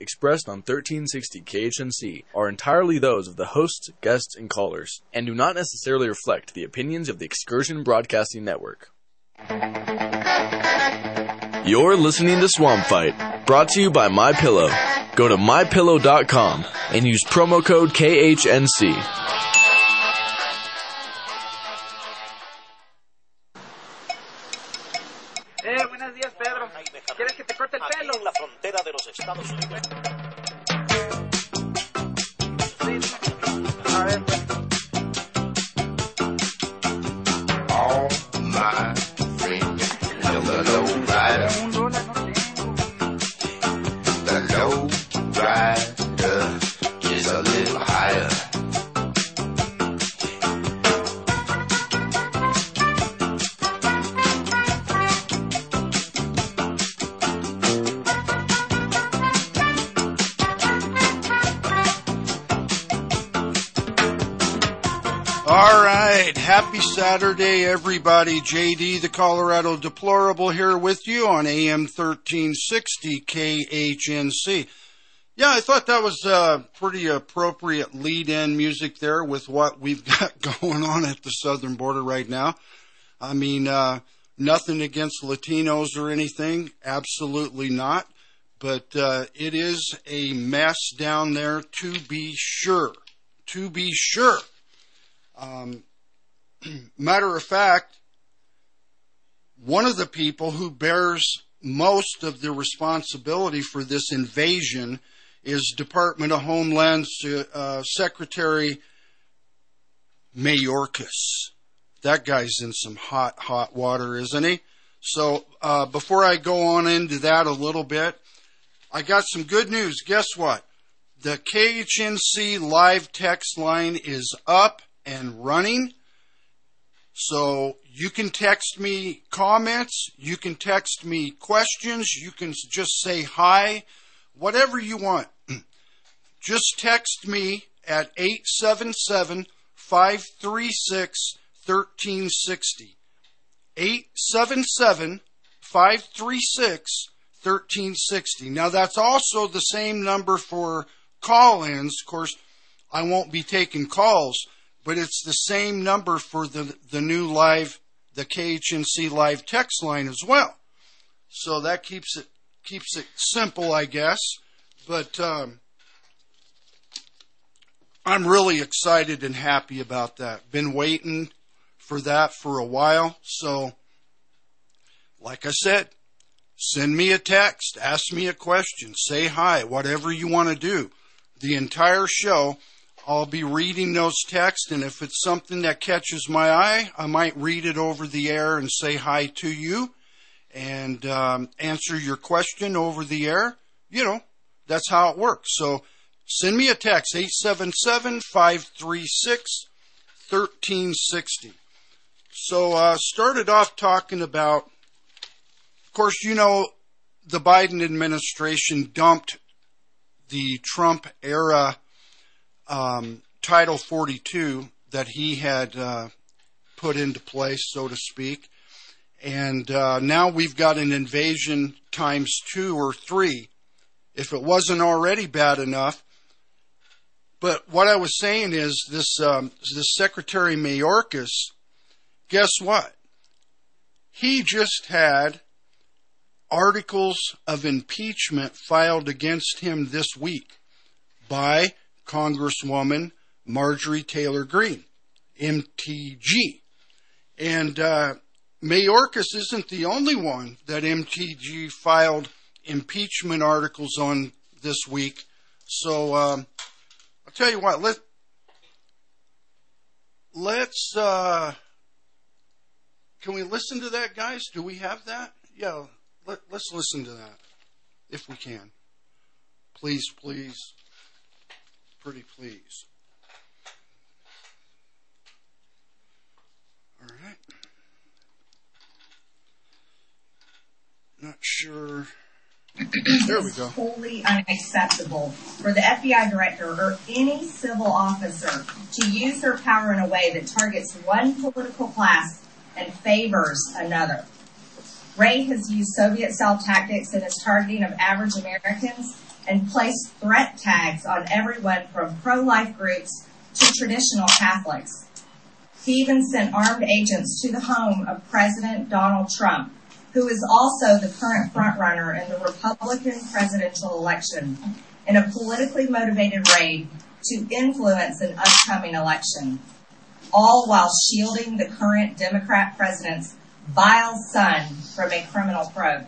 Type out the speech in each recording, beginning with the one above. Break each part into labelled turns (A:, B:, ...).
A: expressed on 1360 KHNC are entirely those of the hosts, guests, and callers, and do not necessarily reflect the opinions of the Excursion Broadcasting Network. You're listening to Swamp Fight, brought to you by My Pillow. Go to mypillow.com and use promo code KHNC.
B: Everybody. JD, the Colorado Deplorable, here with you on AM 1360 KHNC. Yeah, I thought that was a pretty appropriate lead in music there with what we've got going on at the southern border right now. I mean, uh, nothing against Latinos or anything. Absolutely not. But uh, it is a mess down there to be sure. To be sure. Um, matter of fact, one of the people who bears most of the responsibility for this invasion is Department of Homeland uh, Secretary Mayorkas. That guy's in some hot, hot water, isn't he? So, uh, before I go on into that a little bit, I got some good news. Guess what? The KHNC live text line is up and running. So you can text me comments, you can text me questions, you can just say hi, whatever you want. just text me at 877 536 1360. 877 536 1360. Now that's also the same number for call ins. Of course, I won't be taking calls, but it's the same number for the, the new live, the KHNC live text line as well. So that keeps it, keeps it simple, I guess. But, um, I'm really excited and happy about that. Been waiting for that for a while. So, like I said, send me a text, ask me a question, say hi, whatever you want to do. The entire show, I'll be reading those texts, and if it's something that catches my eye, I might read it over the air and say hi to you and um, answer your question over the air. You know, that's how it works. So send me a text, 877 536 1360. So, uh, started off talking about, of course, you know, the Biden administration dumped the Trump era um, Title 42 that he had uh, put into place, so to speak. And uh, now we've got an invasion times two or three, if it wasn't already bad enough. But what I was saying is this: um, this Secretary Mayorkas, guess what? He just had articles of impeachment filed against him this week by Congresswoman Marjorie Taylor Greene, MTG. And uh, Mayorkas isn't the only one that MTG filed impeachment articles on this week. So um, I'll tell you what, let, let's, uh, can we listen to that, guys? Do we have that? Yeah, let, let's listen to that if we can. Please, please. Pretty please. All right. Not sure. There we go.
C: wholly unacceptable for the FBI director or any civil officer to use their power in a way that targets one political class and favors another. Wray has used Soviet style tactics in his targeting of average Americans and placed threat tags on everyone from pro-life groups to traditional Catholics. He even sent armed agents to the home of President Donald Trump, who is also the current frontrunner in the Republican presidential election, in a politically motivated raid to influence an upcoming election, all while shielding the current Democrat president's vile son from a criminal probe.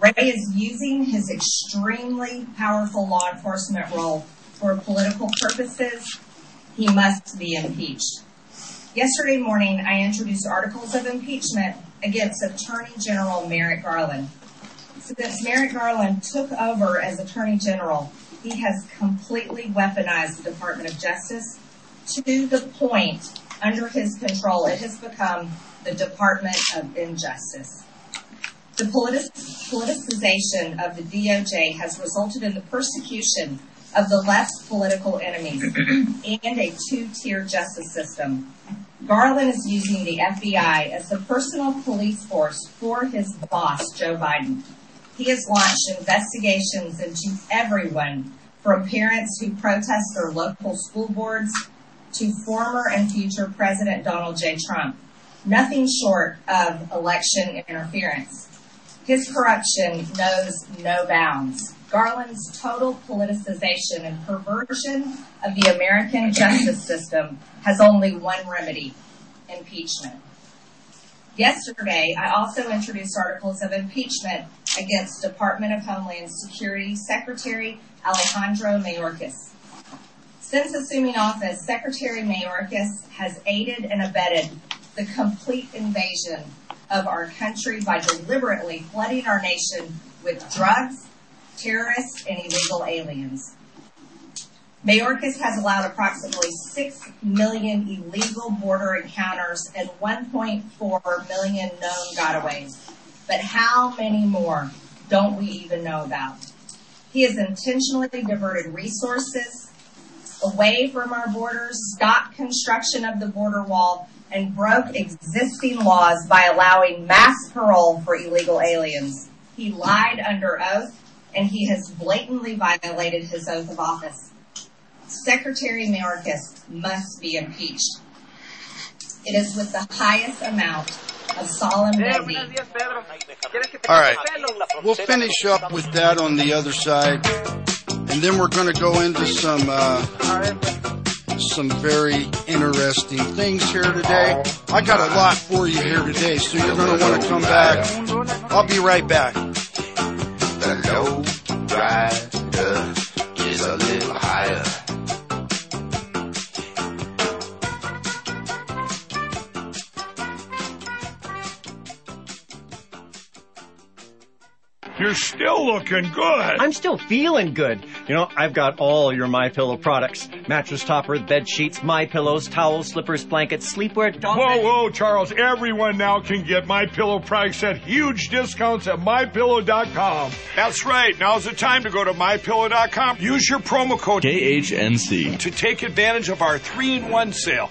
C: Wray is using his extremely powerful law enforcement role for political purposes. He must be impeached. Yesterday morning, I introduced articles of impeachment against Attorney General Merrick Garland. Since Merrick Garland took over as Attorney General, he has completely weaponized the Department of Justice to the point, under his control, it has become the Department of Injustice. The politicization of the DOJ has resulted in the persecution of the left's political enemies and a two-tier justice system. Garland is using the FBI as the personal police force for his boss, Joe Biden. He has launched investigations into everyone from parents who protest their local school boards to former and future President Donald J. Trump. Nothing short of election interference. His corruption knows no bounds. Garland's total politicization and perversion of the American justice system has only one remedy impeachment. Yesterday, I also introduced articles of impeachment against Department of Homeland Security Secretary Alejandro Mayorkas. Since assuming office, Secretary Mayorkas has aided and abetted the complete invasion of our country by deliberately flooding our nation with drugs, terrorists, and illegal aliens. Mayorkas has allowed approximately 6 million illegal border encounters and 1.4 million known gotaways. But how many more don't we even know about? He has intentionally diverted resources away from our borders, stopped construction of the border wall, and broke existing laws by allowing mass parole for illegal aliens. He lied under oath, and he has blatantly violated his oath of office. Secretary Mayorkas must be impeached. It is with the highest amount of solemnity
D: buenos días, Pedro. ¿Quieres que te
B: All
D: corte
B: right.
D: el pelo?
B: We'll finish up with that on the other side, and then we're going to go into some uh,
D: A ver, pues.
B: Some very interesting things here today. I got a lot for you here today, so you're going to want to come back. I'll be right back.
E: The low is a little higher.
F: You're still looking good.
G: I'm still feeling good. You know, I've got all your My Pillow products: mattress topper, bed sheets, My Pillows, towels, slippers, blankets, sleepwear.
F: Whoa, whoa, Charles! Everyone now can get My Pillow products at huge discounts at MyPillow.com. That's right. Now's the time to go to MyPillow.com. Use your promo code
A: KHNC.
F: to take advantage of our three-in-one sale.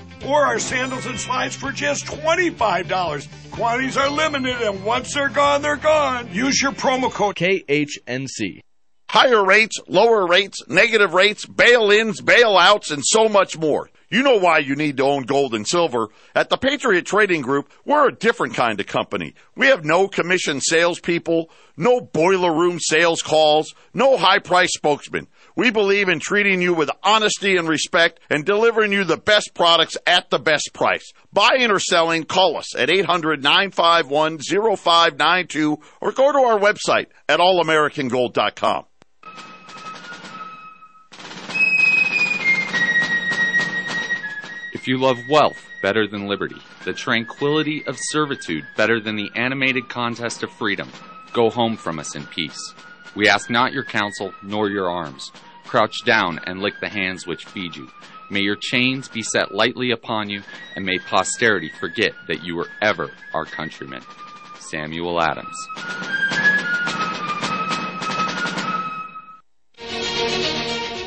F: or our sandals and slides for just $25. Quantities are limited and once they're gone, they're gone. Use your promo code
A: KHNC.
H: Higher rates, lower rates, negative rates, bail-ins, bailouts, and so much more. You know why you need to own gold and silver. At the Patriot Trading Group, we're a different kind of company. We have no commission salespeople, no boiler room sales calls, no high price spokesmen. We believe in treating you with honesty and respect and delivering you the best products at the best price. Buying or selling, call us at 800-951-0592 or go to our website at allamericangold.com.
I: If you love wealth better than liberty, the tranquility of servitude better than the animated contest of freedom, go home from us in peace. We ask not your counsel nor your arms. crouch down and lick the hands which feed you. May your chains be set lightly upon you, and may posterity forget that you were ever our countrymen. Samuel Adams.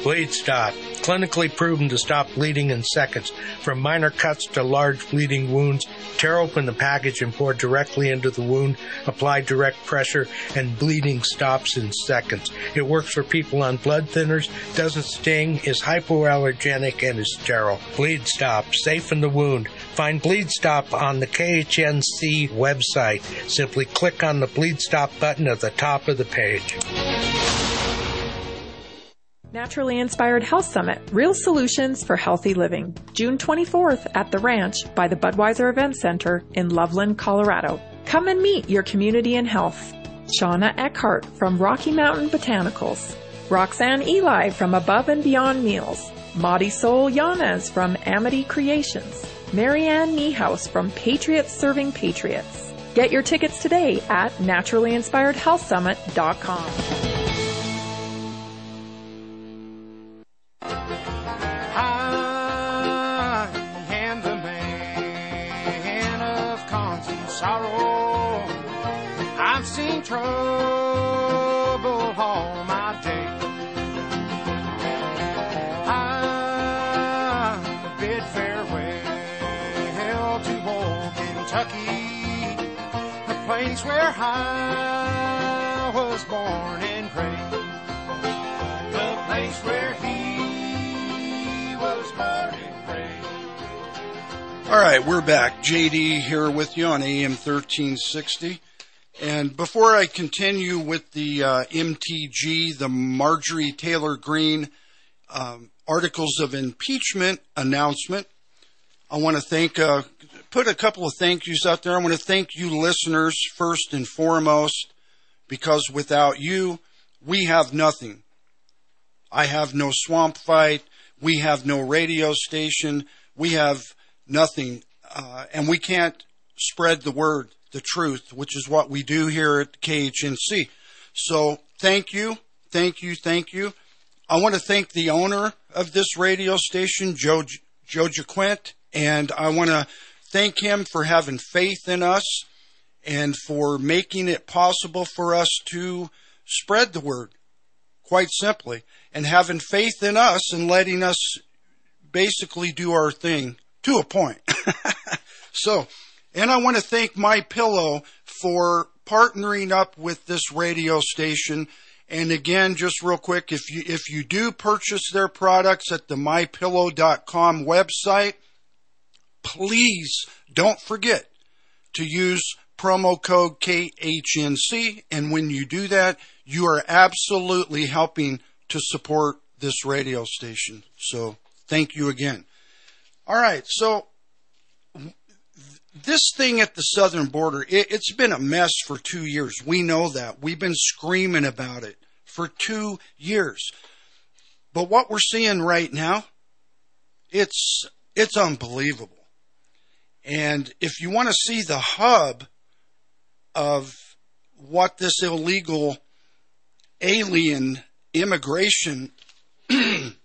J: Bleed Stop. Clinically proven to stop bleeding in seconds. From minor cuts to large bleeding wounds, tear open the package and pour directly into the wound. Apply direct pressure and bleeding stops in seconds. It works for people on blood thinners, doesn't sting, is hypoallergenic, and is sterile. Bleed Stop. Safe in the wound. Find Bleed Stop on the KHNC website. Simply click on the Bleed Stop button at the top of the page.
K: Naturally Inspired Health Summit Real Solutions for Healthy Living. June 24th at the Ranch by the Budweiser Event Center in Loveland, Colorado. Come and meet your community in health. Shauna Eckhart from Rocky Mountain Botanicals. Roxanne Eli from Above and Beyond Meals. Madi Sol Yanez from Amity Creations. Marianne Niehaus from Patriots Serving Patriots. Get your tickets today at naturallyinspiredhealthsummit.com.
L: sorrow. I've seen trouble all my day. I bid farewell to old Kentucky, the place where I was born
B: All right, we're back. JD here with you on AM 1360. And before I continue with the uh, MTG, the Marjorie Taylor Greene um, articles of impeachment announcement, I want to thank, uh, put a couple of thank yous out there. I want to thank you listeners first and foremost, because without you, we have nothing. I have no swamp fight. We have no radio station. We have nothing. Uh, and we can't spread the word, the truth, which is what we do here at KHNC. So thank you. Thank you. Thank you. I want to thank the owner of this radio station, Joe, Joe Jaquint, and I want to thank him for having faith in us and for making it possible for us to spread the word quite simply, and having faith in us and letting us basically do our thing to a point. so, and I want to thank My Pillow for partnering up with this radio station. And again, just real quick, if you if you do purchase their products at the mypillow.com website, please don't forget to use promo code KHNC. And when you do that, you are absolutely helping to support this radio station. So thank you again. All right. So this thing at the southern border, it, it's been a mess for two years. We know that. We've been screaming about it for two years. But what we're seeing right now, it's, it's unbelievable. And if you want to see the hub of what this illegal alien immigration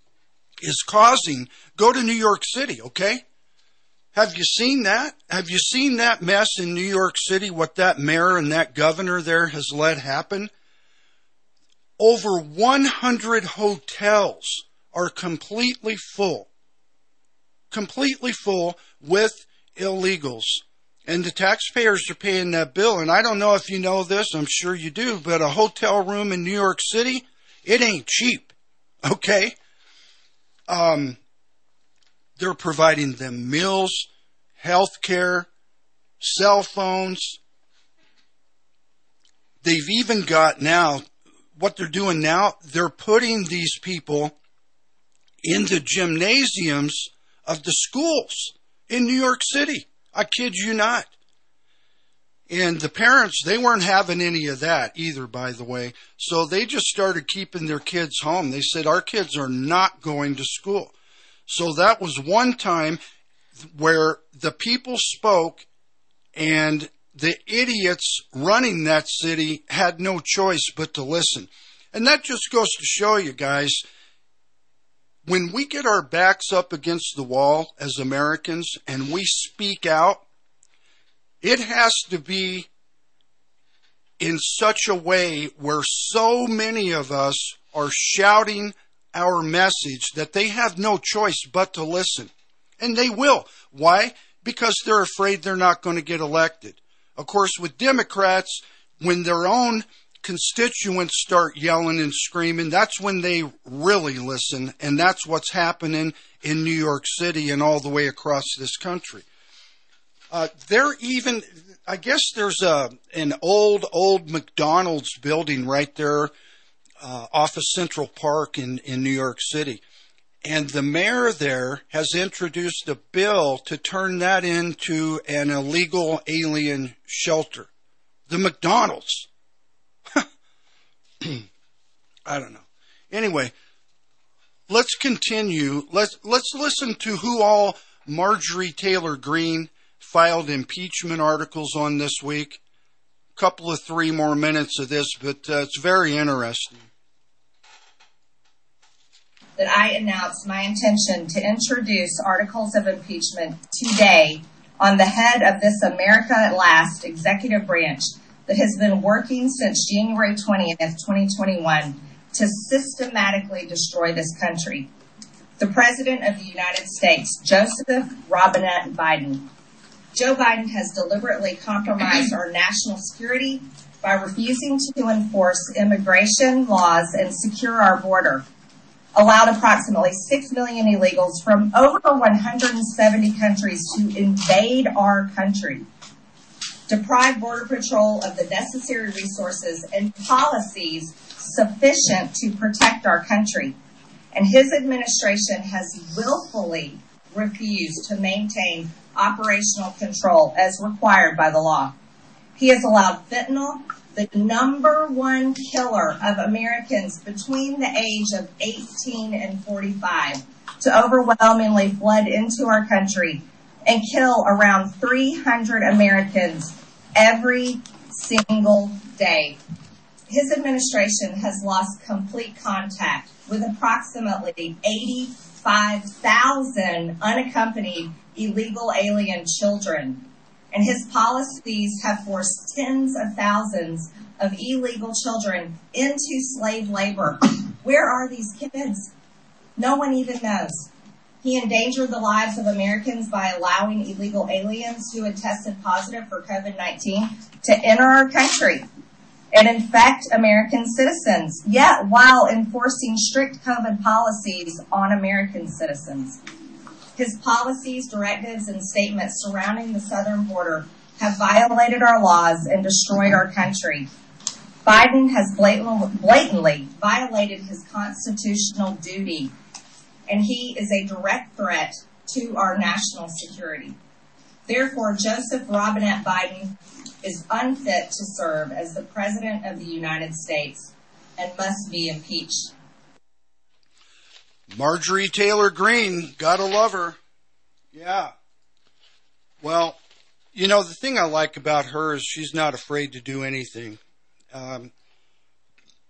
B: is causing, go to New York City, okay? Have you seen that? Have you seen that mess in New York City, what that mayor and that governor there has let happen? Over 100 hotels are completely full, completely full with illegals. And the taxpayers are paying that bill. And I don't know if you know this, I'm sure you do, but a hotel room in New York City, it ain't cheap. Okay? Um, they're providing them meals, health care, cell phones. They've even got now, what they're doing now, they're putting these people in the gymnasiums of the schools in New York City. I kid you not. And the parents, they weren't having any of that either, by the way. So they just started keeping their kids home. They said, our kids are not going to school. So that was one time where the people spoke and the idiots running that city had no choice but to listen. And that just goes to show you guys, when we get our backs up against the wall as Americans and we speak out, it has to be in such a way where so many of us are shouting our message that they have no choice but to listen. And they will. Why? Because they're afraid they're not going to get elected. Of course, with Democrats, when their own constituents start yelling and screaming, that's when they really listen. And that's what's happening in New York City and all the way across this country. Uh, they're even, I guess there's a, an old, old McDonald's building right there uh, off of Central Park in, in New York City. And the mayor there has introduced a bill to turn that into an illegal alien shelter. The McDonald's. I don't know. Anyway, let's continue. Let's let's listen to who all Marjorie Taylor Greene filed impeachment articles on this week. A couple of three more minutes of this, but uh, it's very interesting.
C: That I announce my intention to introduce articles of impeachment today on the head of this America at Last executive branch that has been working since January 20th, 2021 to systematically destroy this country. The President of the United States, Joseph Robinette Biden. Joe Biden has deliberately compromised our national security by refusing to enforce immigration laws and secure our border, allowed approximately 6 million illegals from over 170 countries to invade our country, deprived Border Patrol of the necessary resources and policies sufficient to protect our country. And his administration has willfully refused to maintain operational control as required by the law. He has allowed fentanyl, the number one killer of Americans between the age of 18 and 45, to overwhelmingly flood into our country and kill around 300 Americans every single day. His administration has lost complete contact with approximately 85,000 unaccompanied illegal alien children. And his policies have forced tens of thousands of illegal children into slave labor. Where are these kids? No one even knows. He endangered the lives of Americans by allowing illegal aliens who had tested positive for COVID 19 to enter our country and infect American citizens, yet while enforcing strict COVID policies on American citizens. His policies, directives, and statements surrounding the southern border have violated our laws and destroyed our country. Biden has blatantly violated his constitutional duty, and he is a direct threat to our national security. Therefore, Joseph Robinette Biden is unfit to serve as the President of the United States and must be impeached.
B: Marjorie Taylor Greene, gotta love her. Yeah. Well, you know, the thing I like about her is she's not afraid to do anything. Um,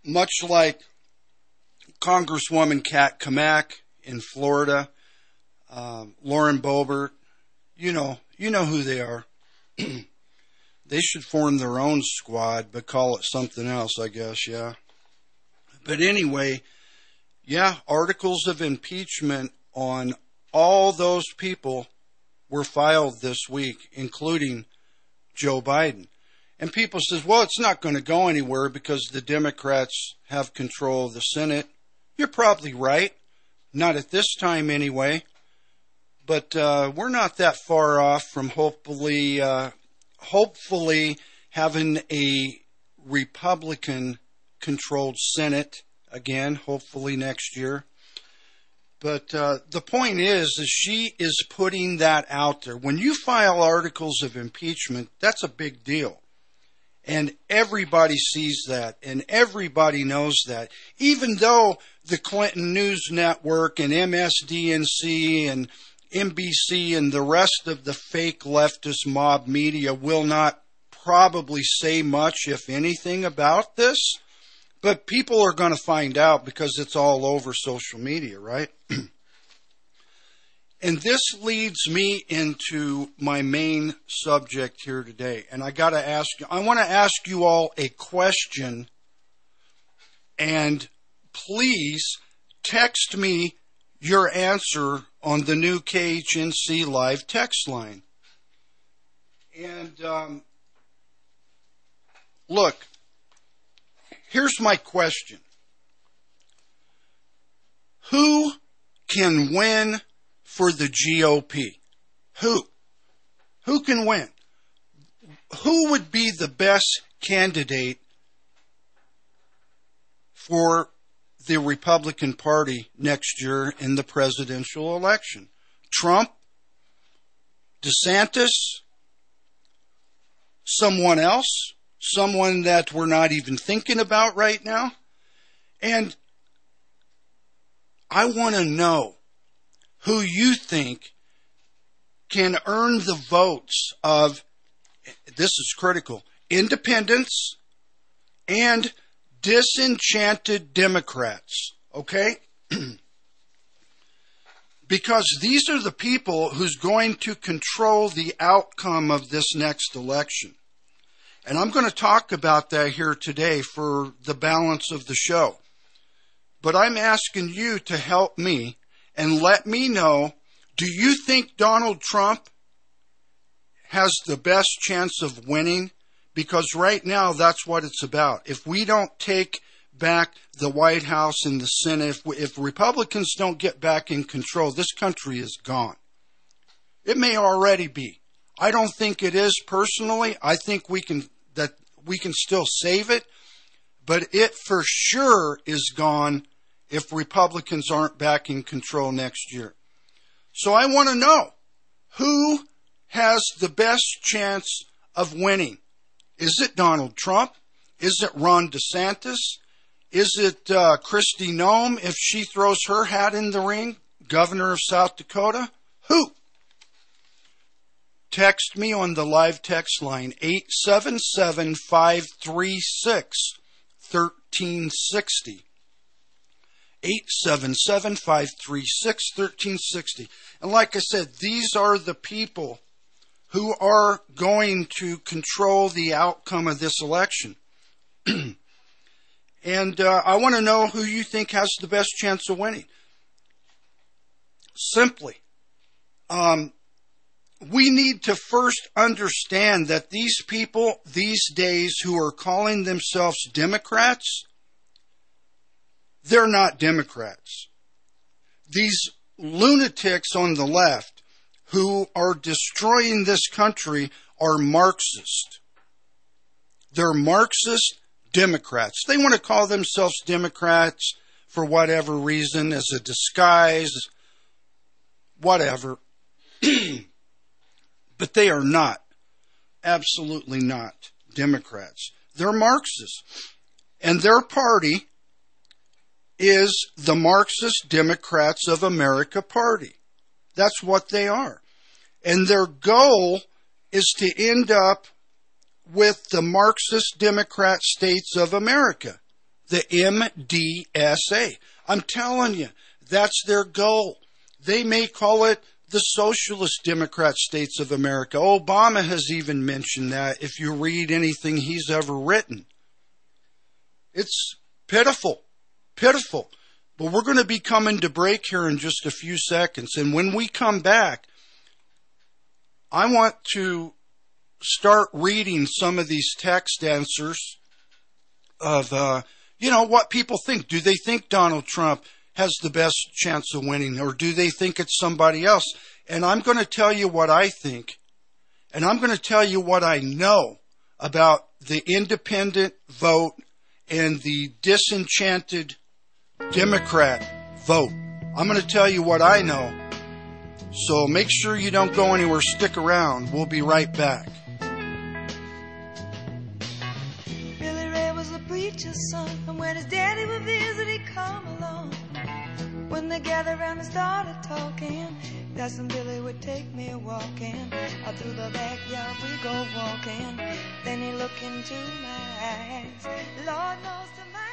B: much like Congresswoman Kat Cammack in Florida, um, Lauren Boebert, you know, you know who they are. they should form their own squad, but call it something else, I guess, yeah. But anyway, yeah, articles of impeachment on all those people were filed this week, including Joe Biden. And people says, well, it's not going to go anywhere because the Democrats have control of the Senate. You're probably right. Not at this time anyway. But uh, we're not that far off from hopefully uh, hopefully having a Republican controlled Senate again, hopefully next year. But uh, the point is, is she is putting that out there. When you file articles of impeachment, that's a big deal. And everybody sees that, and everybody knows that. Even though the Clinton News Network and MSDNC and NBC and the rest of the fake leftist mob media will not probably say much, if anything, about this. But people are going to find out because it's all over social media, right? and this leads me into my main subject here today. And I got to ask you, I want to ask you all a question. And please text me your answer on the new KHNC live text line. And um, look, here's my question Who can win for the GOP? Who? Who can win? Who would be the best candidate for the Republican Party next year in the presidential election? Trump? DeSantis? Someone else? Someone that we're not even thinking about right now? And I want to know who you think can earn the votes of, this is critical, independents and disenchanted Democrats, okay? because these are the people who's going to control the outcome of this next election. And I'm going to talk about that here today for the balance of the show. But I'm asking you to help me and let me know do you think Donald Trump has the best chance of winning? Because right now, that's what it's about. If we don't take back the White House and the Senate, if, if Republicans don't get back in control, this country is gone. It may already be. I don't think it is personally. I think we can that we can still save it, but it for sure is gone if Republicans aren't back in control next year. So I want to know who has the best chance of winning. Is it Donald Trump? Is it Ron DeSantis? Is it uh, Kristi Noem if she throws her hat in the ring, governor of South Dakota? Who? Text me on the live text line 877 536 1360. 877 536 1360. And like I said, these are the people who are going to control the outcome of this election. and uh, I want to know who you think has the best chance of winning. Simply, um, we need to first understand that these people these days who are calling themselves Democrats, they're not Democrats. These lunatics on the left who are destroying this country are Marxist. They're Marxist Democrats. They want to call themselves Democrats for whatever reason, as a disguise, whatever. but they are not, absolutely not Democrats. They're Marxists. And their party is the Marxist Democrats of America Party. That's what they are. And their goal is to end up with the Marxist Democrat States of America, the MDSA. I'm telling you, that's their goal. They may call it the Socialist Democrat States of America. Obama has even mentioned that if you read anything he's ever written. It's pitiful, pitiful. But we're going to be coming to break here in just a few seconds. And when we come back, I want to start reading some of these text answers of, uh, you know, what people think. Do they think Donald Trump has the best chance of winning, or do they think it's somebody else? And I'm going to tell you what I think, and I'm going to tell you what I know about the independent vote and the disenchanted Democrat vote. I'm going to tell you what I know. So make sure you don't go anywhere. Stick around. We'll be right back.
M: Billy Ray was a preacher's son, and when his daddy would visit, he'd come. When they gathered around and started talking, when Billy would take me walking. Out through the backyard we go walking. Then he looked into my eyes. Lord knows to my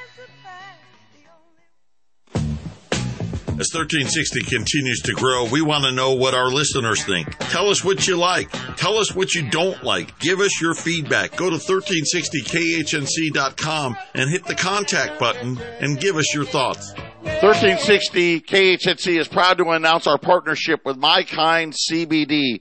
H: As 1360 continues to grow, we want to know what our listeners think. Tell us what you like. Tell us what you don't like. Give us your feedback. Go to 1360khnc.com and hit the contact button and give us your thoughts. 1360 KHNC is proud to announce our partnership with My Kind CBD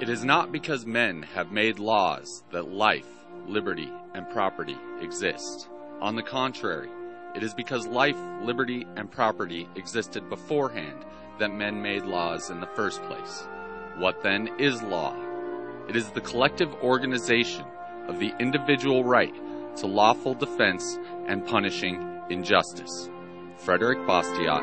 I: It is not because men have made laws that life liberty, and property exist. On the contrary, it is because life, liberty, and property existed beforehand that men made laws in the first place. What then is law? It is the collective organization of the individual right to lawful defense and punishing injustice. Frederick Bastiat,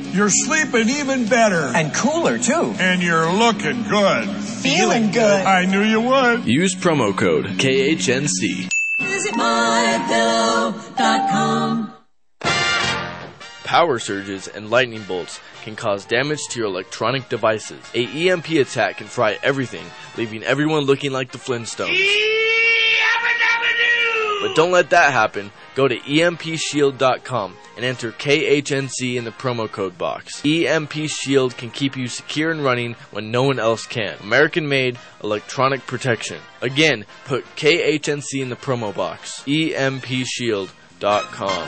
F: You're sleeping even better.
N: And cooler, too.
F: And you're looking good.
N: Feeling good.
F: I knew you would.
A: Use promo code KHNC.
M: Visit mypillow.com.
A: Power surges and lightning bolts can cause damage to your electronic devices. A EMP attack can fry everything, leaving everyone looking like the Flintstones. But don't let that happen. Go to EMPShield.com and enter KHNC in the promo code box. EMP Shield can keep you secure and running when no one else can. American made electronic protection. Again, put KHNC in the promo box. EMPShield.com.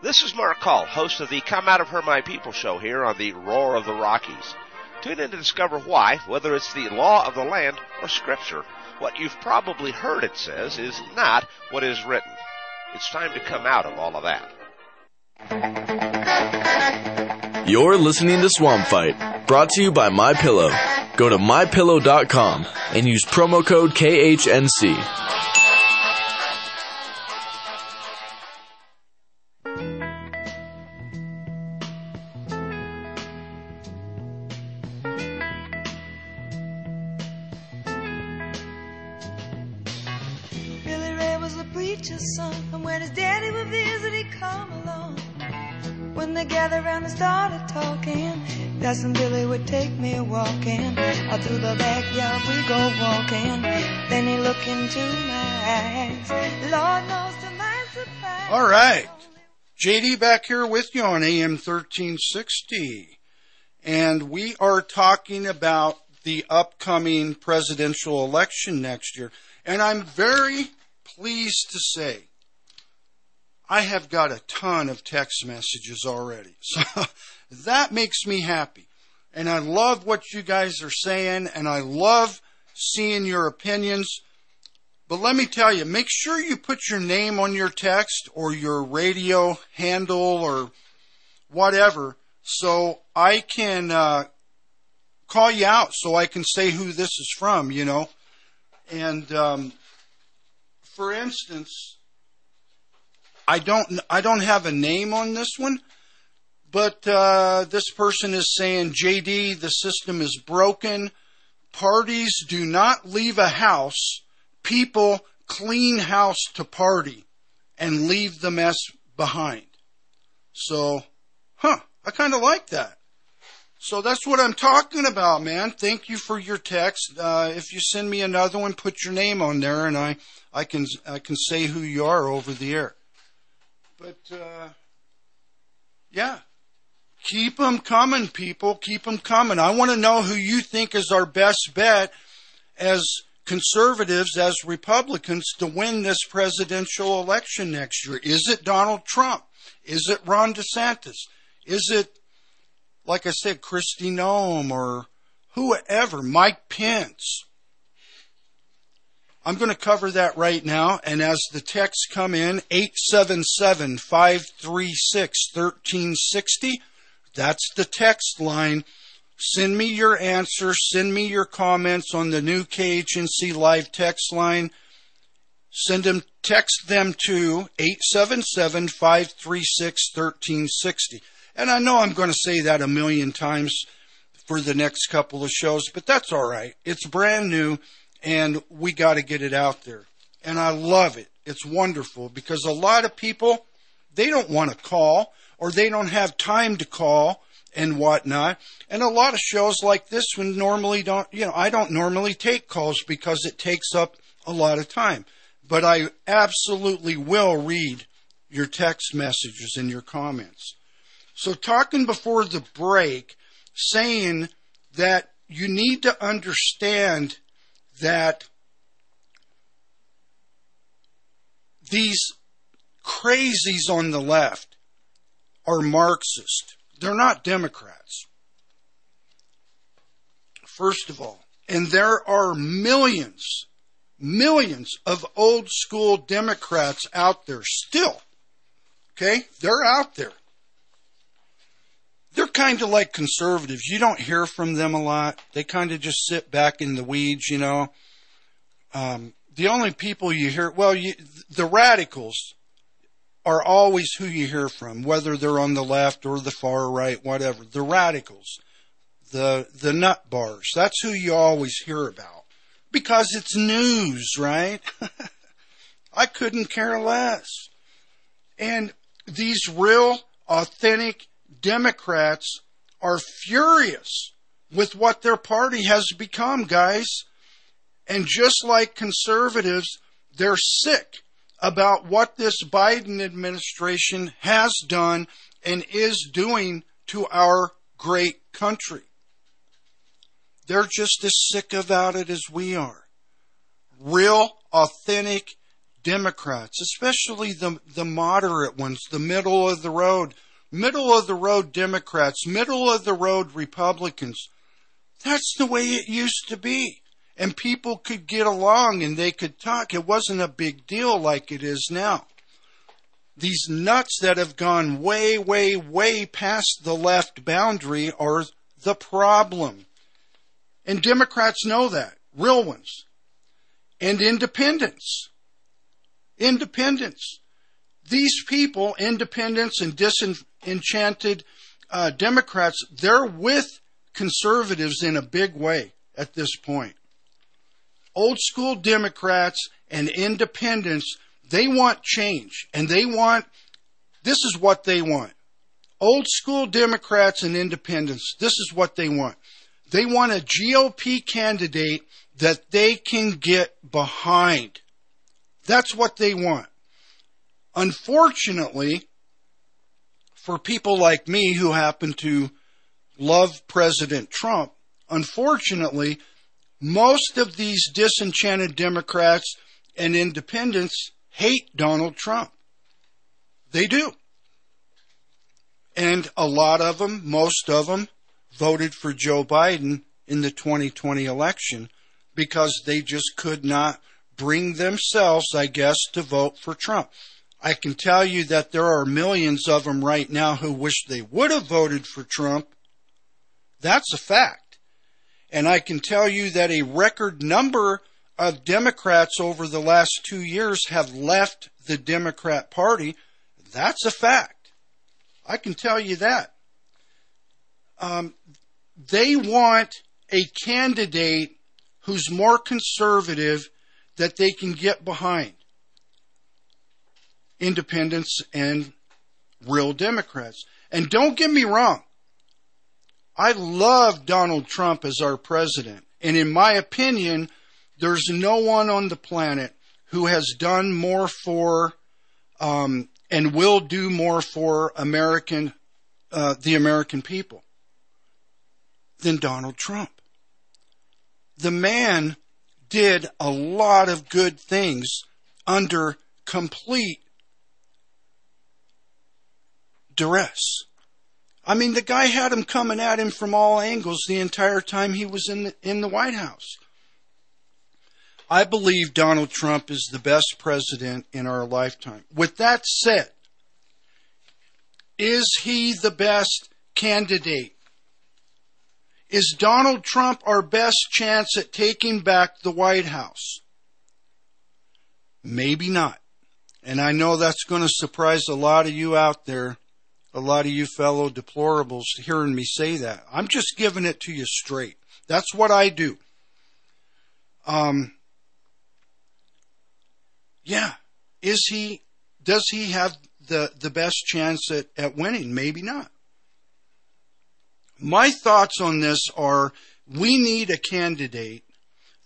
O: This is Mark Call, host of the Come Out of Her My People show here on the Roar of the Rockies. Tune in to discover why, whether it's the law of the land or scripture, what you've probably heard it says is not what is written. It's time to come out of all of that.
A: You're listening to Swamp Fight, brought to you by My Pillow. Go to mypillow.com and use promo code KHNC.
B: Right. JD back here with you on AM 1360. And we are talking about the upcoming presidential election next year. And I'm very pleased to say I have got a ton of text messages already. So that makes me happy. And I love what you guys are saying, and I love seeing your opinions. But let me tell you, make sure you put your name on your text or your radio handle or whatever so I can uh, call you out so I can say who this is from, you know. And um, for instance, I don't I don't have a name on this one, but uh, this person is saying, JD, the system is broken. Parties do not leave a house. People clean house to party and leave the mess behind. So, huh, I kind of like that. So that's what I'm talking about, man. Thank you for your text. Uh, if you send me another one, put your name on there, and I, I can I can say who you are over the air. But uh, yeah, keep them coming, people. Keep them coming. I want to know who you think is our best bet as conservatives, as Republicans, to win this presidential election next year. Is it Donald Trump? Is it Ron DeSantis? Is it like I said, Kristi Noem or whoever, Mike Pence. I'm going to cover that right now. And as the texts come in, 877-536-1360. That's the text line. Send me your answers. Send me your comments on the new KHNC live text line. Send them, text them to 877-536-1360. And I know I'm going to say that a million times for the next couple of shows, but that's all right. It's brand new and we got to get it out there. And I love it. It's wonderful because a lot of people, they don't want to call or they don't have time to call and whatnot. And a lot of shows like this one normally don't, you know, I don't normally take calls because it takes up a lot of time. But I absolutely will read your text messages and your comments. So talking before the break, saying that you need to understand that these crazies on the left are Marxist. They're not Democrats. First of all, and there are millions, millions of old school Democrats out there still. Okay? They're out there they're kind of like conservatives. You don't hear from them a lot. They kind of just sit back in the weeds, you know. Um, the only people you hear, well, you, the radicals are always who you hear from, whether they're on the left or the far right, whatever. The radicals, the the nut bars. That's who you always hear about because it's news, right? I couldn't care less. And these real, authentic Democrats are furious with what their party has become, guys. And just like conservatives, they're sick about what this Biden administration has done and is doing to our great country. They're just as sick about it as we are. Real, authentic Democrats, especially the, the moderate ones, the middle of the road middle of the road Democrats, middle of the road Republicans. That's the way it used to be. And people could get along and they could talk. It wasn't a big deal like it is now. These nuts that have gone way, way, way past the left boundary are the problem. And Democrats know that. Real ones. And independents. Independents. These people, independents and disenchanted uh, Democrats, they're with conservatives in a big way at this point. Old school Democrats and independents, they want change and they want, this is what they want. Old school Democrats and independents, this is what they want. They want a GOP candidate that they can get behind. That's what they want. Unfortunately, for people like me who happen to love President Trump, unfortunately, most of these disenchanted Democrats and independents hate Donald Trump. They do. And a lot of them, most of them, voted for Joe Biden in the 2020 election because they just could not bring themselves, I guess, to vote for Trump. I can tell you that there are millions of them right now who wish they would have voted for Trump. That's a fact. And I can tell you that a record number of Democrats over the last two years have left the Democrat Party. That's a fact. I can tell you that. Um, they want a candidate who's more conservative that they can get behind independents and real Democrats. And don't get me wrong. I love Donald Trump as our president. And in my opinion, there's no one on the planet who has done more for um, and will do more for American, uh, the American people than Donald Trump. The man did a lot of good things under complete duress. I mean, the guy had him coming at him from all angles the entire time he was in the, in the White House. I believe Donald Trump is the best president in our lifetime. With that said, is he the best candidate? Is Donald Trump our best chance at taking back the White House? Maybe not. And I know that's going to surprise a lot of you out there, a lot of you fellow deplorables hearing me say that. I'm just giving it to you straight. That's what I do. Um, yeah. Is he, does he have the, the best chance at, at winning? Maybe not. My thoughts on this are we need a candidate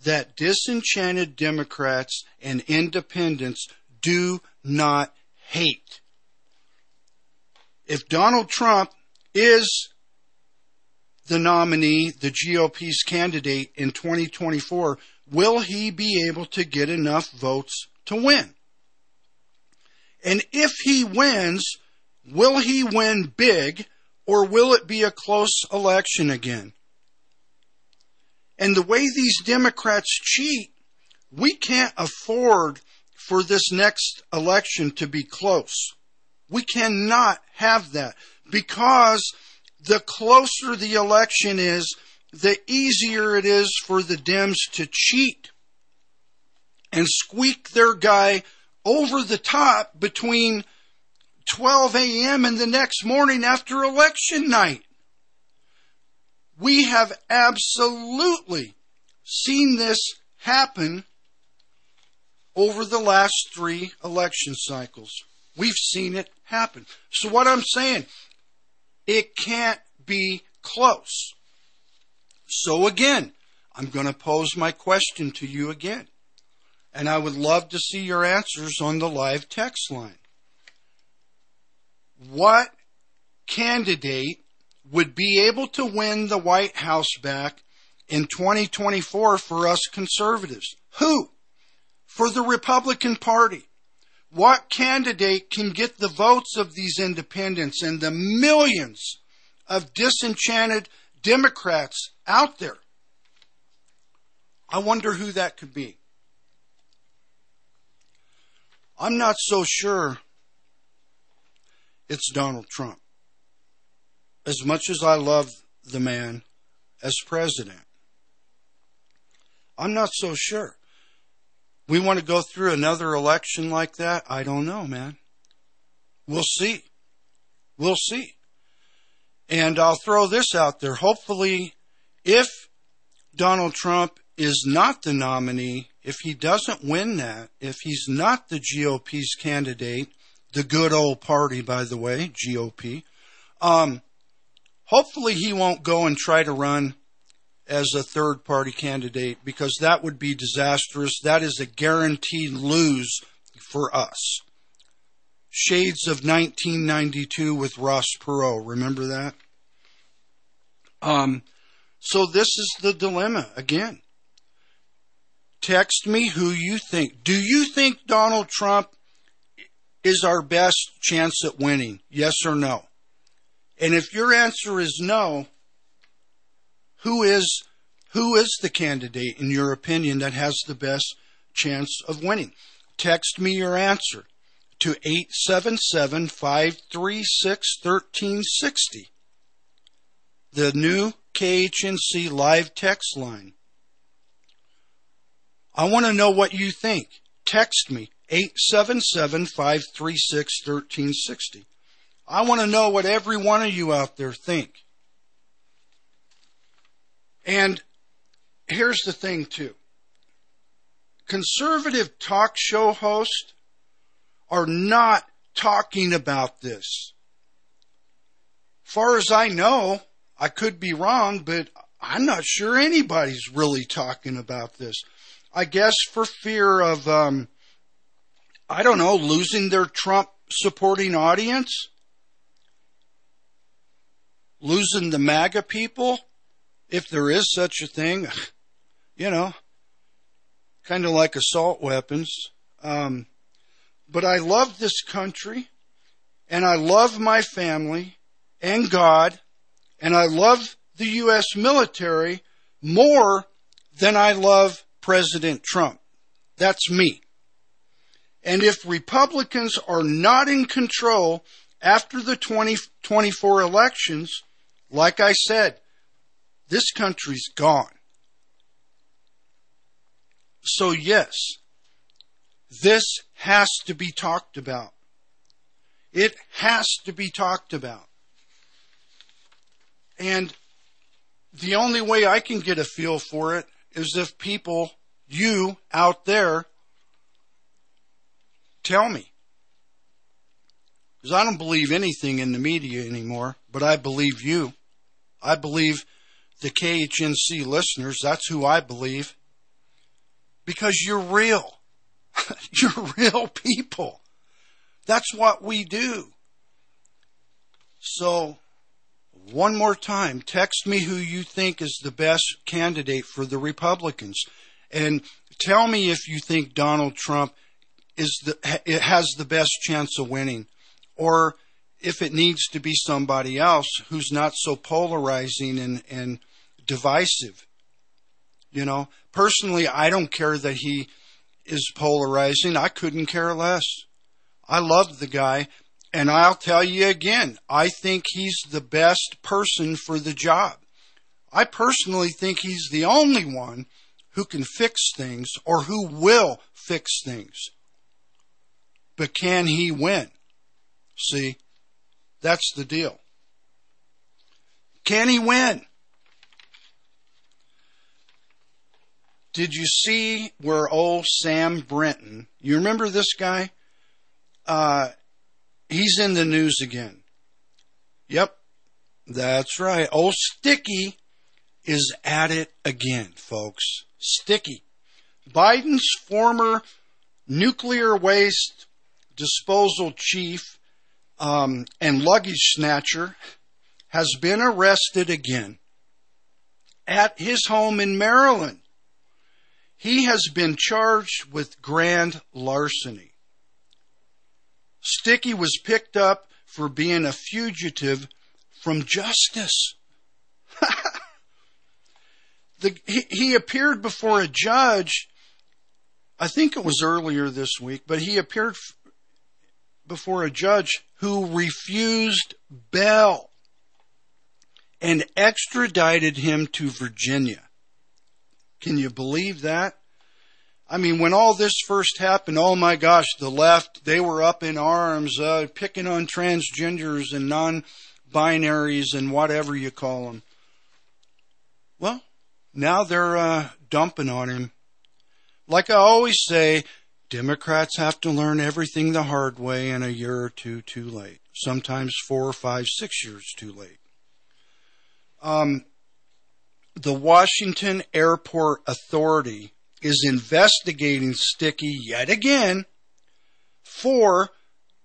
B: that disenchanted Democrats and independents do not hate. If Donald Trump is the nominee, the GOP's candidate in 2024, will he be able to get enough votes to win? And if he wins, will he win big or will it be a close election again? And the way these Democrats cheat, we can't afford for this next election to be close. We cannot have that because the closer the election is, the easier it is for the Dems to cheat and squeak their guy over the top between 12 a.m. and the next morning after election night. We have absolutely seen this happen over the last three election cycles. We've seen it happen. So what I'm saying, it can't be close. So again, I'm going to pose my question to you again. And I would love to see your answers on the live text line. What candidate would be able to win the White House back in 2024 for us conservatives? Who? For the Republican Party. What candidate can get the votes of these independents and the millions of disenchanted Democrats out there? I wonder who that could be. I'm not so sure it's Donald Trump. As much as I love the man as president, I'm not so sure. We want to go through another election like that? I don't know, man. We'll see. We'll see. And I'll throw this out there. Hopefully, if Donald Trump is not the nominee, if he doesn't win that, if he's not the GOP's candidate, the good old party, by the way, GOP, um, hopefully he won't go and try to run as a third party candidate because that would be disastrous. That is a guaranteed lose for us. Shades of 1992 with Ross Perot. Remember that? Um, so this is the dilemma again. Text me who you think. Do you think Donald Trump is our best chance at winning? Yes or no? And if your answer is no, who is who is the candidate in your opinion that has the best chance of winning? Text me your answer to 877-536-1360. The new KHNC live text line. I want to know what you think. Text me 877-536-1360. I want to know what every one of you out there think. And here's the thing too. Conservative talk show hosts are not talking about this. Far as I know, I could be wrong, but I'm not sure anybody's really talking about this. I guess for fear of, um, I don't know, losing their Trump supporting audience? Losing the MAGA people? If there is such a thing, you know, kind of like assault weapons. Um, but I love this country and I love my family and God and I love the U.S. military more than I love President Trump. That's me. And if Republicans are not in control after the 2024 elections, like I said, this country's gone. So yes, this has to be talked about. It has to be talked about. And the only way I can get a feel for it is if people, you out there, tell me. Because I don't believe anything in the media anymore, but I believe you. I believe the KHNC listeners. That's who I believe. Because you're real. you're real people. That's what we do. So, one more time, text me who you think is the best candidate for the Republicans. And tell me if you think Donald Trump is the, has the best chance of winning. Or if it needs to be somebody else who's not so polarizing and, and divisive. You know, personally, I don't care that he is polarizing. I couldn't care less. I love the guy. And I'll tell you again, I think he's the best person for the job. I personally think he's the only one who can fix things or who will fix things. But can he win? See, that's the deal. Can he win? Did you see where old Sam Brinton, you remember this guy? Uh, he's in the news again. Yep, that's right. Old Sticky is at it again, folks. Sticky. Biden's former nuclear waste disposal chief um, and luggage snatcher has been arrested again at his home in Maryland. He has been charged with grand larceny. Sticky was picked up for being a fugitive from justice. the, he, he appeared before a judge, I think it was earlier this week, but he appeared f- before a judge who refused bail and extradited him to Virginia. Can you believe that? I mean, when all this first happened, oh my gosh, the left, they were up in arms, uh, picking on transgenders and non-binaries and whatever you call them. Well, now they're uh, dumping on him. Like I always say, Democrats have to learn everything the hard way and a year or two too late. Sometimes four, five, six years too late. Um, the Washington Airport Authority is investigating Sticky yet again for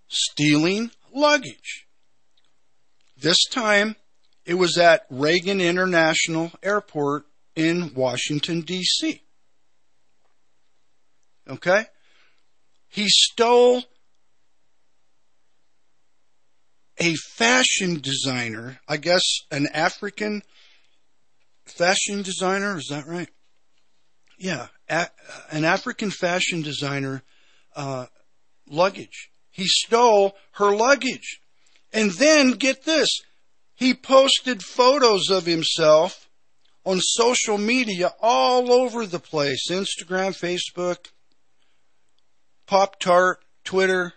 B: stealing luggage. This time it was at Reagan International Airport in Washington, D.C. Okay? He stole a fashion designer, I guess an African fashion designer, is that right? Yeah, a, an African fashion designer uh, luggage. He stole her luggage. And then, get this, he posted photos of himself on social media all over the place Instagram, Facebook, Pop Tart, Twitter,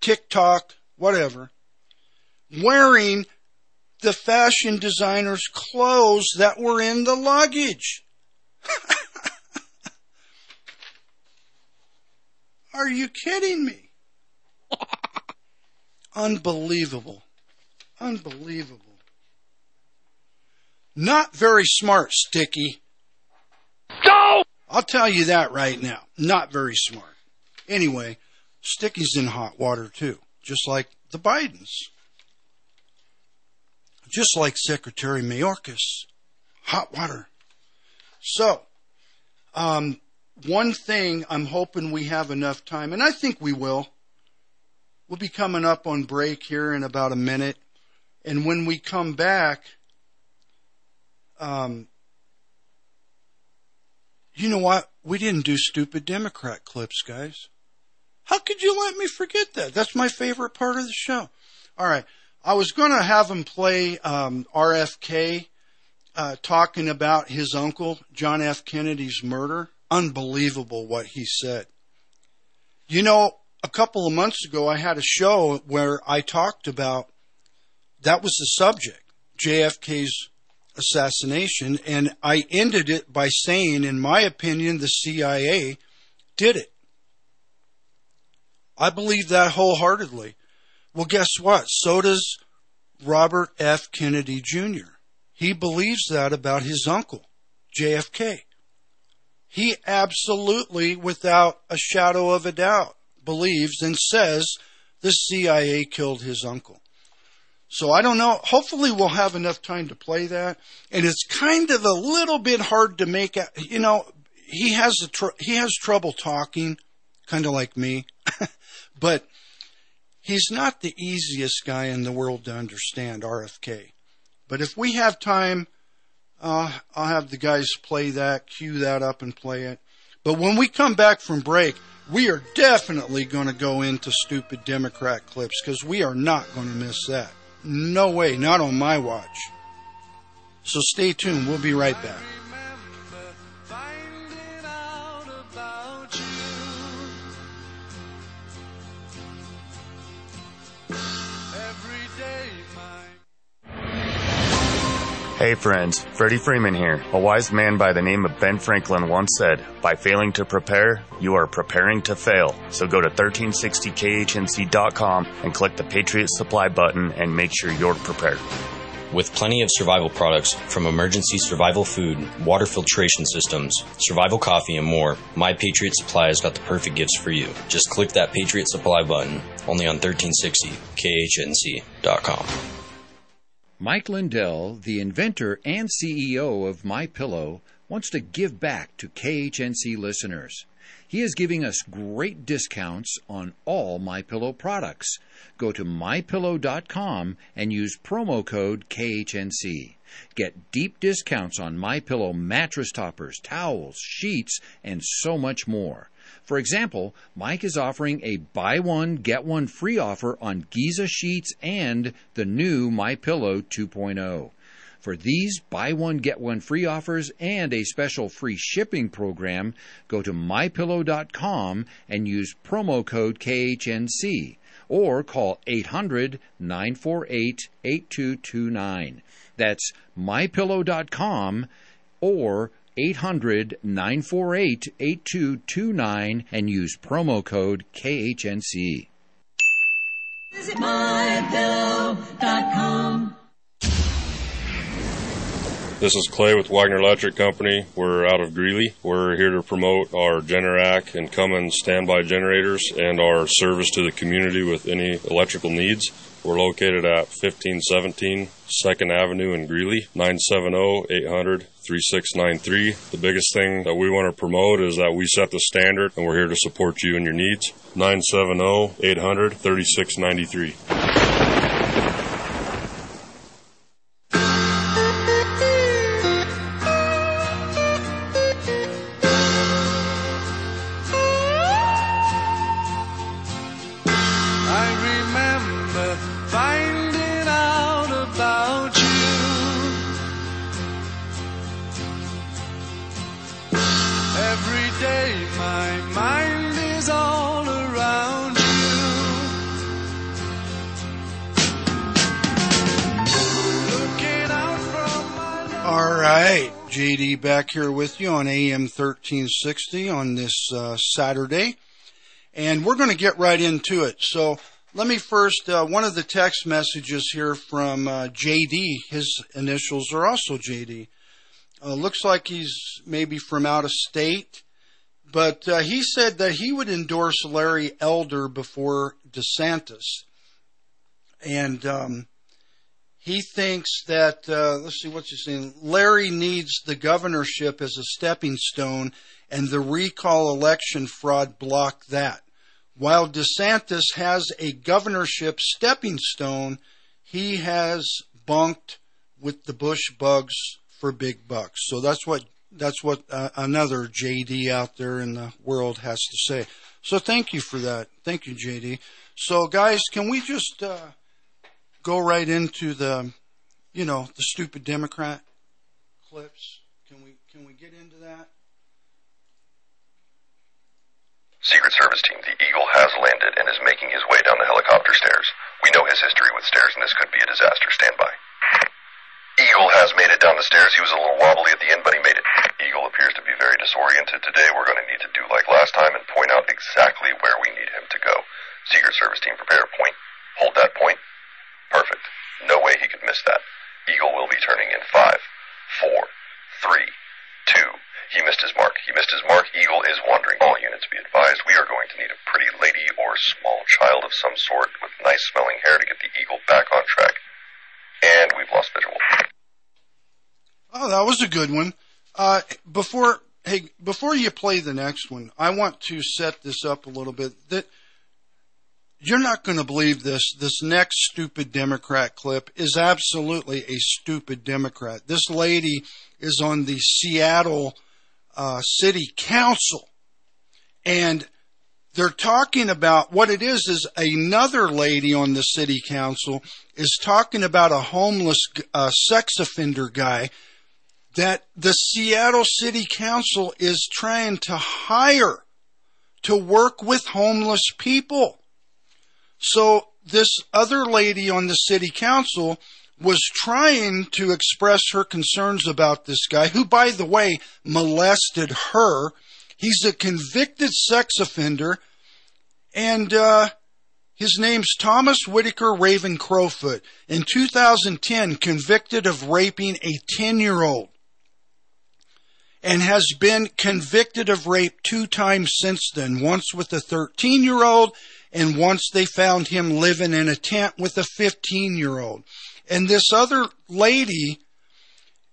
B: TikTok, whatever, wearing the fashion designer's clothes that were in the luggage. Are you kidding me? Unbelievable. Unbelievable. Not very smart, Sticky.
F: Go!
B: I'll tell you that right now. Not very smart. Anyway, Sticky's in hot water too, just like the Bidens. Just like Secretary Mayorkas. Hot water. So, um, one thing I'm hoping we have enough time, and I think we will. We'll be coming up on break here in about a minute. And when we come back, um, you know what? We didn't do stupid Democrat clips, guys. How could you let me forget that? That's my favorite part of the show. All right. I was going to have him play um, RFK uh, talking about his uncle, John F. Kennedy's murder. Unbelievable what he said. You know, a couple of months ago, I had a show where I talked about that was the subject, JFK's assassination, and I ended it by saying, in my opinion, the CIA did it. I believe that wholeheartedly. Well, guess what? So does Robert F. Kennedy Jr. He believes that about his uncle, JFK. He absolutely, without a shadow of a doubt, believes and says the CIA killed his uncle. So I don't know. Hopefully we'll have enough time to play that. And it's kind of a little bit hard to make out. You know, he has a tr- he has trouble talking, kind of like me, but he's not the easiest guy in the world to understand. RFK. But if we have time, uh, I'll have the guys play that, cue that up, and play it. But when we come back from break, we are definitely going to go into stupid Democrat clips because we are not going to miss that. No way, not on my watch. So stay tuned. We'll be right back.
P: Hey friends, Freddie Freeman here. A wise man by the name of Ben Franklin once said, by failing to prepare, you are preparing to fail. So go to 1360khnc.com and click the Patriot Supply button and make sure you're prepared.
Q: With plenty of survival products from emergency survival food, water filtration systems, survival coffee, and more, My Patriot Supply has got the perfect gifts for you. Just click that Patriot Supply button only on 1360khnc.com.
R: Mike Lindell, the inventor and CEO of My Pillow, wants to give back to KHNC listeners. He is giving us great discounts on all My Pillow products. Go to mypillow.com and use promo code KHNC. Get deep discounts on My Pillow mattress toppers, towels, sheets, and so much more. For example, Mike is offering a buy one get one free offer on Giza sheets and the new My Pillow 2.0. For these buy one get one free offers and a special free shipping program, go to mypillow.com and use promo code KHNC or call 800 948 8229. That's mypillow.com or 800 948 8229 and use promo code KHNC.
M: Visit mypillow.com.
S: This is Clay with Wagner Electric Company. We're out of Greeley. We're here to promote our Generac and Cummins standby generators and our service to the community with any electrical needs. We're located at 1517 2nd Avenue in Greeley, 970-800-3693. The biggest thing that we want to promote is that we set the standard and we're here to support you and your needs. 970-800-3693.
B: With you on AM 1360 on this uh, Saturday. And we're going to get right into it. So let me first, uh, one of the text messages here from uh, JD, his initials are also JD. Uh, looks like he's maybe from out of state, but uh, he said that he would endorse Larry Elder before DeSantis. And um, he thinks that, uh, let's see, what's he saying? Larry needs the governorship as a stepping stone, and the recall election fraud blocked that. While DeSantis has a governorship stepping stone, he has bunked with the Bush bugs for big bucks. So that's what that's what uh, another JD out there in the world has to say. So thank you for that. Thank you, JD. So guys, can we just uh, go right into the, you know, the stupid Democrat clips? Can we can we get into that?
T: Secret Service team, the Eagle has landed and is making his way down the helicopter stairs. We know his history with stairs, and this could be a disaster. Stand by. Eagle has made it down the stairs. He was a little wobbly at the end, but he made it. Eagle appears to be very disoriented today. We're going to need to do like last time and point out exactly where we need him to go. Secret Service team, prepare a point. Hold that point. Perfect. No way he could miss that. Eagle will be turning in five, four, three, two. He missed his mark. He missed his mark. Eagle is wandering. All units be advised. We are going to need a pretty lady or small child of some sort with nice smelling hair to get the Eagle back on track. And we've lost visual.
B: Oh, that was a good one. Uh, before hey, before you play the next one, I want to set this up a little bit. That you're not going to believe this. This next stupid Democrat clip is absolutely a stupid Democrat. This lady is on the Seattle uh, City Council, and they're talking about what it is. Is another lady on the City Council is talking about a homeless uh, sex offender guy that the Seattle City Council is trying to hire to work with homeless people. So this other lady on the city council was trying to express her concerns about this guy, who, by the way, molested her. He's a convicted sex offender, and uh, his name's Thomas Whitaker Raven Crowfoot. In 2010, convicted of raping a 10 year old and has been convicted of rape two times since then, once with a 13 year old and once they found him living in a tent with a 15 year old. And this other lady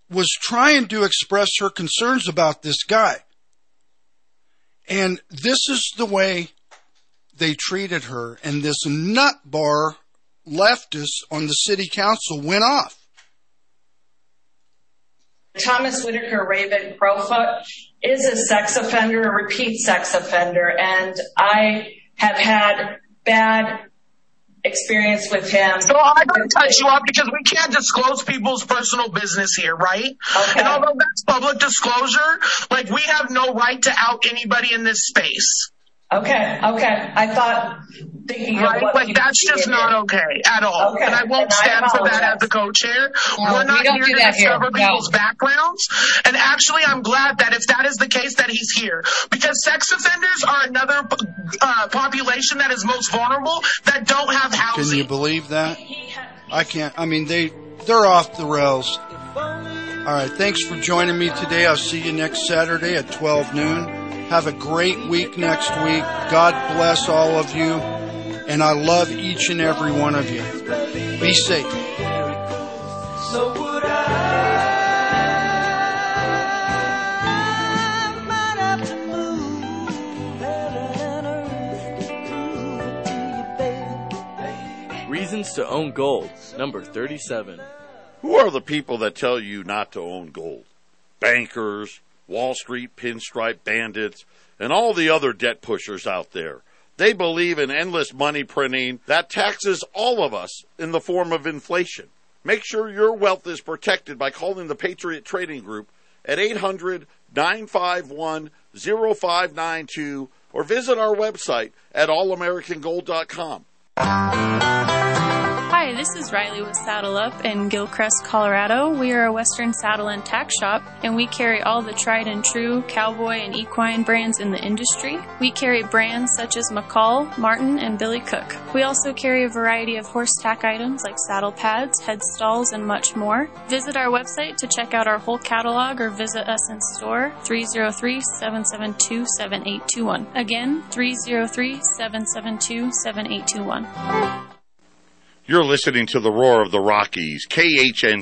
B: was trying to express her concerns about this guy. And this is the way they treated her. And this nut bar leftist on the city council went off.
U: Thomas Whitaker Raven Crowfoot is a sex offender, a repeat sex offender, and I have had bad experience with him.
V: So I'm going to touch you up because we can't disclose people's personal business here, right?
U: Okay.
V: And although that's public disclosure, like we have no right to out anybody in this space.
U: Okay, okay. I thought thinking
V: Right?
U: of what
V: Like
U: you
V: that's just not okay at all.
U: Okay,
V: And I won't
U: then I
V: stand for that as the co-chair.
U: No,
V: We're not
U: we
V: here to
U: that here.
V: discover
U: No.
V: people's backgrounds. And actually, I'm glad that if that is the case, that he's here because sex offenders are another uh, population that is most vulnerable that don't have housing.
B: Can you believe that? I can't. I mean, they they're off the rails. All right. Thanks for joining me today. I'll see you next Saturday at 12 noon. Have a great week next week. God bless all of you, and I love each and every one of you. Be safe.
D: So would I might have to move heaven and earth to prove it to you, baby.
A: Reasons to own gold, number 37.
H: Who are the people that tell you not to own gold? Bankers, Wall Street pinstripe bandits, and all the other debt pushers out there. They believe in endless money printing that taxes all of us in the form of inflation. Make sure your wealth is protected by calling the Patriot Trading Group at 800 951 0592 or visit our website at allamericangold.com.
W: Hi,
X: this is Riley with Saddle Up in Gilcrest, Colorado. We are a Western saddle and tack shop, and we carry all the tried and true cowboy and equine brands in the industry. We carry brands such as McCall, Martin, and Billy Cook. We also carry a variety of horse tack items like saddle pads, head stalls, and much more. Visit our website to check out our whole catalog or visit us in store 303 772 7821. Again, 303 772 7821.
H: You're listening to the roar of the Rockies, KHNC